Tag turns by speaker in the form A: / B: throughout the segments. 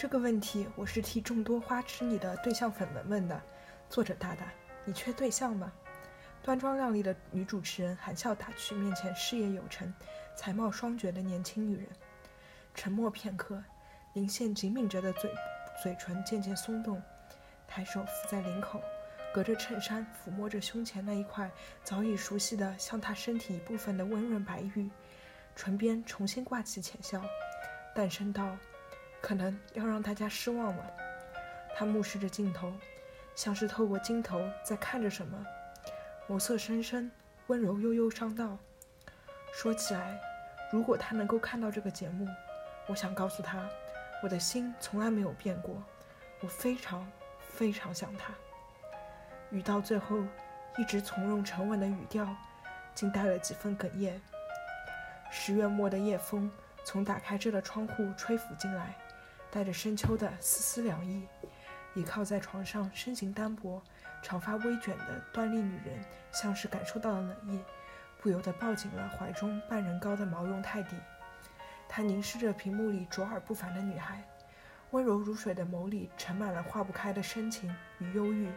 A: 这个问题我是替众多花痴你的对象粉们问的。作者大大，你缺对象吗？端庄靓丽的女主持人含笑打趣面前事业有成、才貌双绝的年轻女人。沉默片刻，林宪紧抿着的嘴嘴唇渐渐松动，抬手扶在领口，隔着衬衫抚摸着胸前那一块早已熟悉的像他身体一部分的温润白玉，唇边重新挂起浅笑，淡声道。可能要让大家失望了。他目视着镜头，像是透过镜头在看着什么，眸色深深，温柔悠悠，上道：“说起来，如果他能够看到这个节目，我想告诉他，我的心从来没有变过，我非常非常想他。”语到最后，一直从容沉稳的语调，竟带了几分哽咽。十月末的夜风从打开着的窗户吹拂进来。带着深秋的丝丝凉意，倚靠在床上，身形单薄、长发微卷的端丽女人，像是感受到了冷意，不由得抱紧了怀中半人高的毛绒泰迪。她凝视着屏幕里卓尔不凡的女孩，温柔如水的眸里盛满了化不开的深情与忧郁。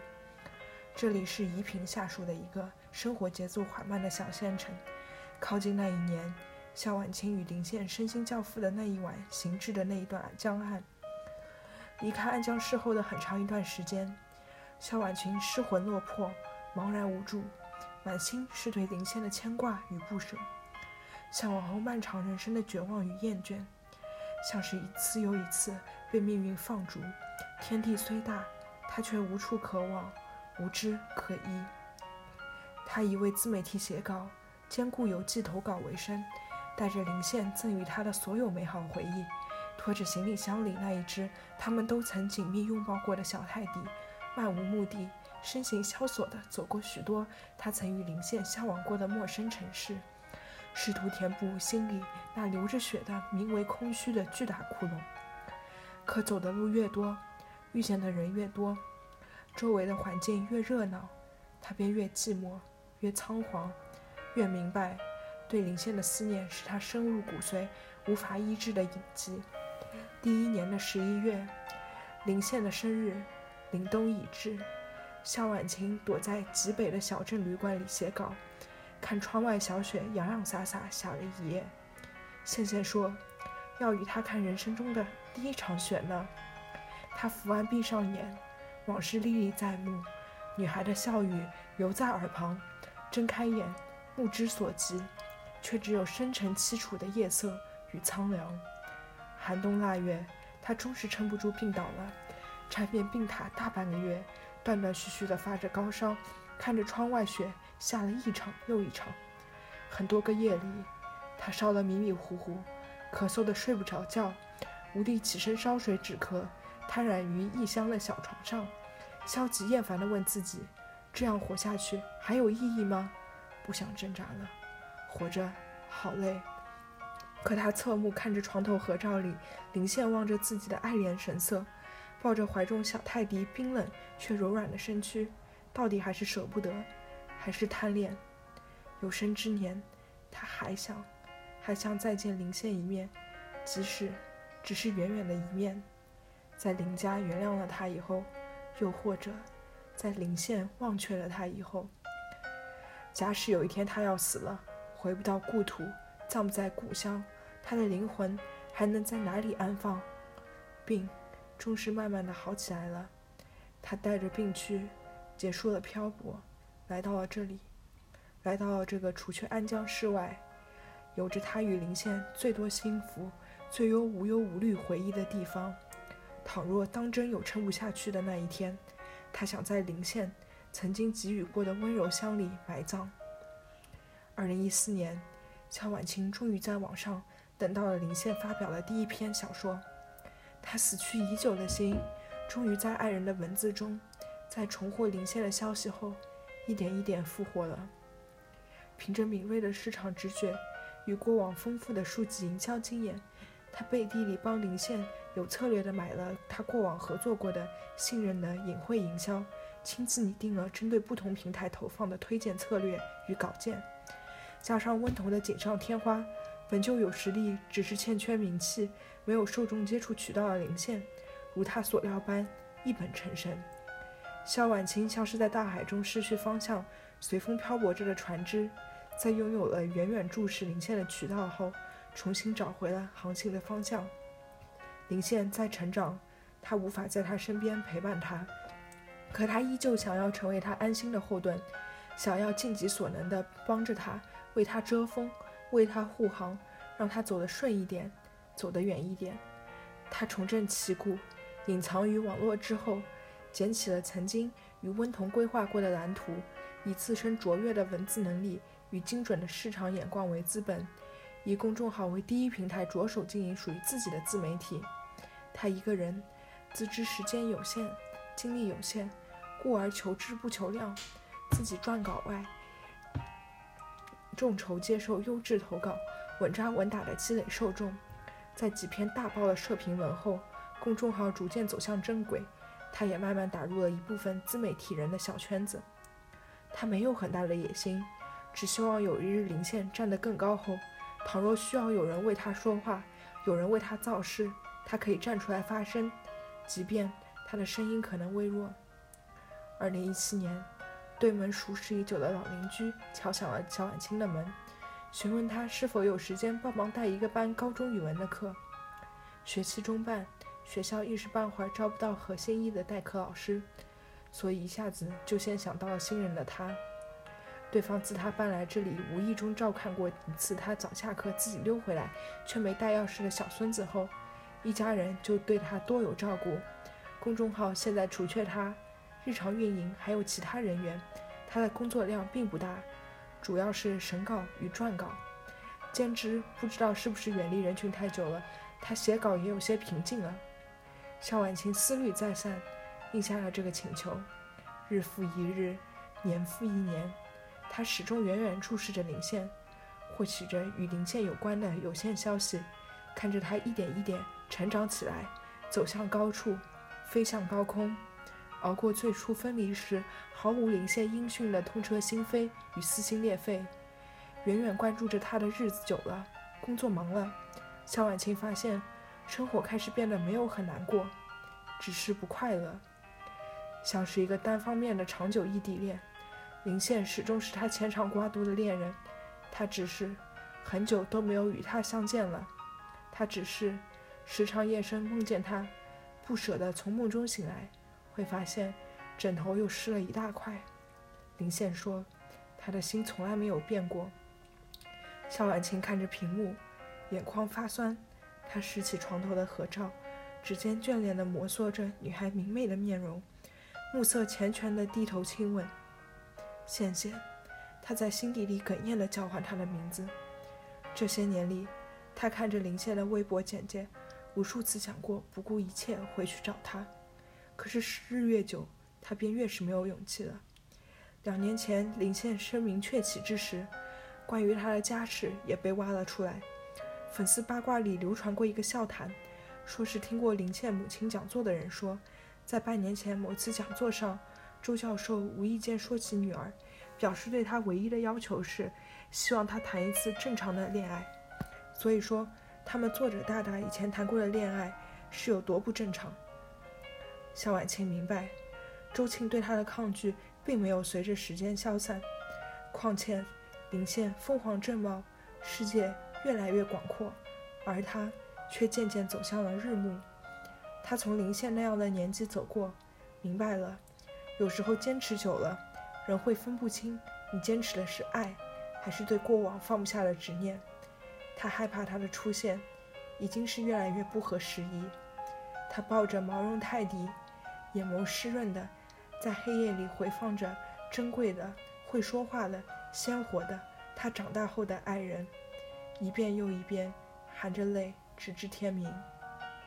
A: 这里是宜平下属的一个生活节奏缓慢的小县城，靠近那一年。萧婉清与林宪身心交付的那一晚，行至的那一段江岸。离开暗江市后的很长一段时间，萧婉清失魂落魄，茫然无助，满心是对林宪的牵挂与不舍，向往后漫长人生的绝望与厌倦，像是一次又一次被命运放逐。天地虽大，他却无处可往，无知可依。他以为自媒体写稿，兼顾邮寄投稿为生。带着林宪赠予他的所有美好回忆，拖着行李箱里那一只他们都曾紧密拥抱过的小泰迪，漫无目的、身形萧索地走过许多他曾与林宪向往过的陌生城市，试图填补心里那流着血的名为空虚的巨大窟窿。可走的路越多，遇见的人越多，周围的环境越热闹，他便越寂寞、越仓皇，越明白。对林宪的思念是他深入骨髓、无法医治的隐疾。第一年的十一月，林宪的生日，凛冬已至。萧婉晴躲在极北的小镇旅馆里写稿，看窗外小雪洋洋洒洒下了一夜。宪宪说，要与他看人生中的第一场雪呢。他伏案闭上眼，往事历历在目，女孩的笑语犹在耳旁。睁开眼，目之所及。却只有深沉凄楚的夜色与苍凉。寒冬腊月，他终是撑不住病倒了，缠绵病榻大半个月，断断续续的发着高烧，看着窗外雪下了一场又一场。很多个夜里，他烧得迷迷糊糊，咳嗽的睡不着觉，无力起身烧水止咳，瘫软于异乡的小床上，消极厌烦地问自己：这样活下去还有意义吗？不想挣扎了。活着好累，可他侧目看着床头合照里林宪望着自己的爱怜神色，抱着怀中小泰迪冰冷却柔软的身躯，到底还是舍不得，还是贪恋。有生之年，他还想，还想再见林羡一面，即使只是远远的一面。在林家原谅了他以后，又或者在林羡忘却了他以后，假使有一天他要死了。回不到故土，葬不在故乡，他的灵魂还能在哪里安放？病终是慢慢的好起来了，他带着病躯，结束了漂泊，来到了这里，来到了这个除却安江市外，有着他与林县最多幸福、最有无忧无虑回忆的地方。倘若当真有撑不下去的那一天，他想在林县曾经给予过的温柔乡里埋葬。二零一四年，乔婉清终于在网上等到了林宪发表的第一篇小说。他死去已久的心，终于在爱人的文字中，在重获林宪的消息后，一点一点复活了。凭着敏锐的市场直觉与过往丰富的数据营销经验，他背地里帮林宪有策略的买了他过往合作过的信任的隐晦营销，亲自拟定了针对不同平台投放的推荐策略与稿件。加上温头的锦上添花，本就有实力，只是欠缺名气、没有受众接触渠道的林宪，如他所料般一本成神。萧婉清像是在大海中失去方向、随风漂泊着的船只，在拥有了远远注视林线的渠道后，重新找回了航行的方向。林线在成长，他无法在他身边陪伴他，可他依旧想要成为他安心的后盾，想要尽己所能地帮着他，为他遮风，为他护航，让他走得顺一点，走得远一点。他重振旗鼓，隐藏于网络之后。捡起了曾经与温童规划过的蓝图，以自身卓越的文字能力与精准的市场眼光为资本，以公众号为第一平台，着手经营属于自己的自媒体。他一个人，自知时间有限，精力有限，故而求质不求量。自己撰稿外，众筹接受优质投稿，稳扎稳打的积累受众。在几篇大爆的社评文后，公众号逐渐走向正轨。他也慢慢打入了一部分自媒体人的小圈子。他没有很大的野心，只希望有一日林线站得更高后，倘若需要有人为他说话，有人为他造势，他可以站出来发声，即便他的声音可能微弱。二零一七年，对门熟识已久的老邻居敲响了小婉清的门，询问他是否有时间帮忙带一个班高中语文的课。学期中办。学校一时半会儿招不到合心意的代课老师，所以一下子就先想到了新人的他。对方自他搬来这里，无意中照看过一次他早下课自己溜回来却没带钥匙的小孙子后，一家人就对他多有照顾。公众号现在除却他，日常运营还有其他人员，他的工作量并不大，主要是审稿与撰稿。兼职不知道是不是远离人群太久了，他写稿也有些平静了。肖婉晴思虑再三，应下了这个请求。日复一日，年复一年，他始终远远注视着林线，获取着与林线有关的有限消息，看着他一点一点成长起来，走向高处，飞向高空，熬过最初分离时毫无林线音讯的痛彻心扉与撕心裂肺。远远关注着他的日子久了，工作忙了，肖婉清发现。生活开始变得没有很难过，只是不快乐，像是一个单方面的长久异地恋。林线始终是他牵肠挂肚的恋人，他只是很久都没有与他相见了。他只是时常夜深梦见他，不舍得从梦中醒来，会发现枕头又湿了一大块。林线说，他的心从来没有变过。肖婉清看着屏幕，眼眶发酸。他拾起床头的合照，指尖眷恋地摩挲着女孩明媚的面容，目色缱绻地低头亲吻。羡羡，他在心底里哽咽地叫唤她的名字。这些年里，他看着林线的微博简介，无数次想过不顾一切回去找她，可是时日越久，他便越是没有勇气了。两年前，林线声名鹊起之时，关于他的家事也被挖了出来。粉丝八卦里流传过一个笑谈，说是听过林倩母亲讲座的人说，在半年前某次讲座上，周教授无意间说起女儿，表示对她唯一的要求是希望她谈一次正常的恋爱。所以说，他们作者大大以前谈过的恋爱是有多不正常。肖婉清明白，周庆对她的抗拒并没有随着时间消散。况且，林倩凤凰正茂，世界。越来越广阔，而他却渐渐走向了日暮。他从林线那样的年纪走过，明白了，有时候坚持久了，人会分不清你坚持的是爱，还是对过往放不下的执念。他害怕他的出现，已经是越来越不合时宜。他抱着毛绒泰迪，眼眸湿润的，在黑夜里回放着珍贵的、会说话的、鲜活的他长大后的爱人。一遍又一遍，含着泪，直至天明。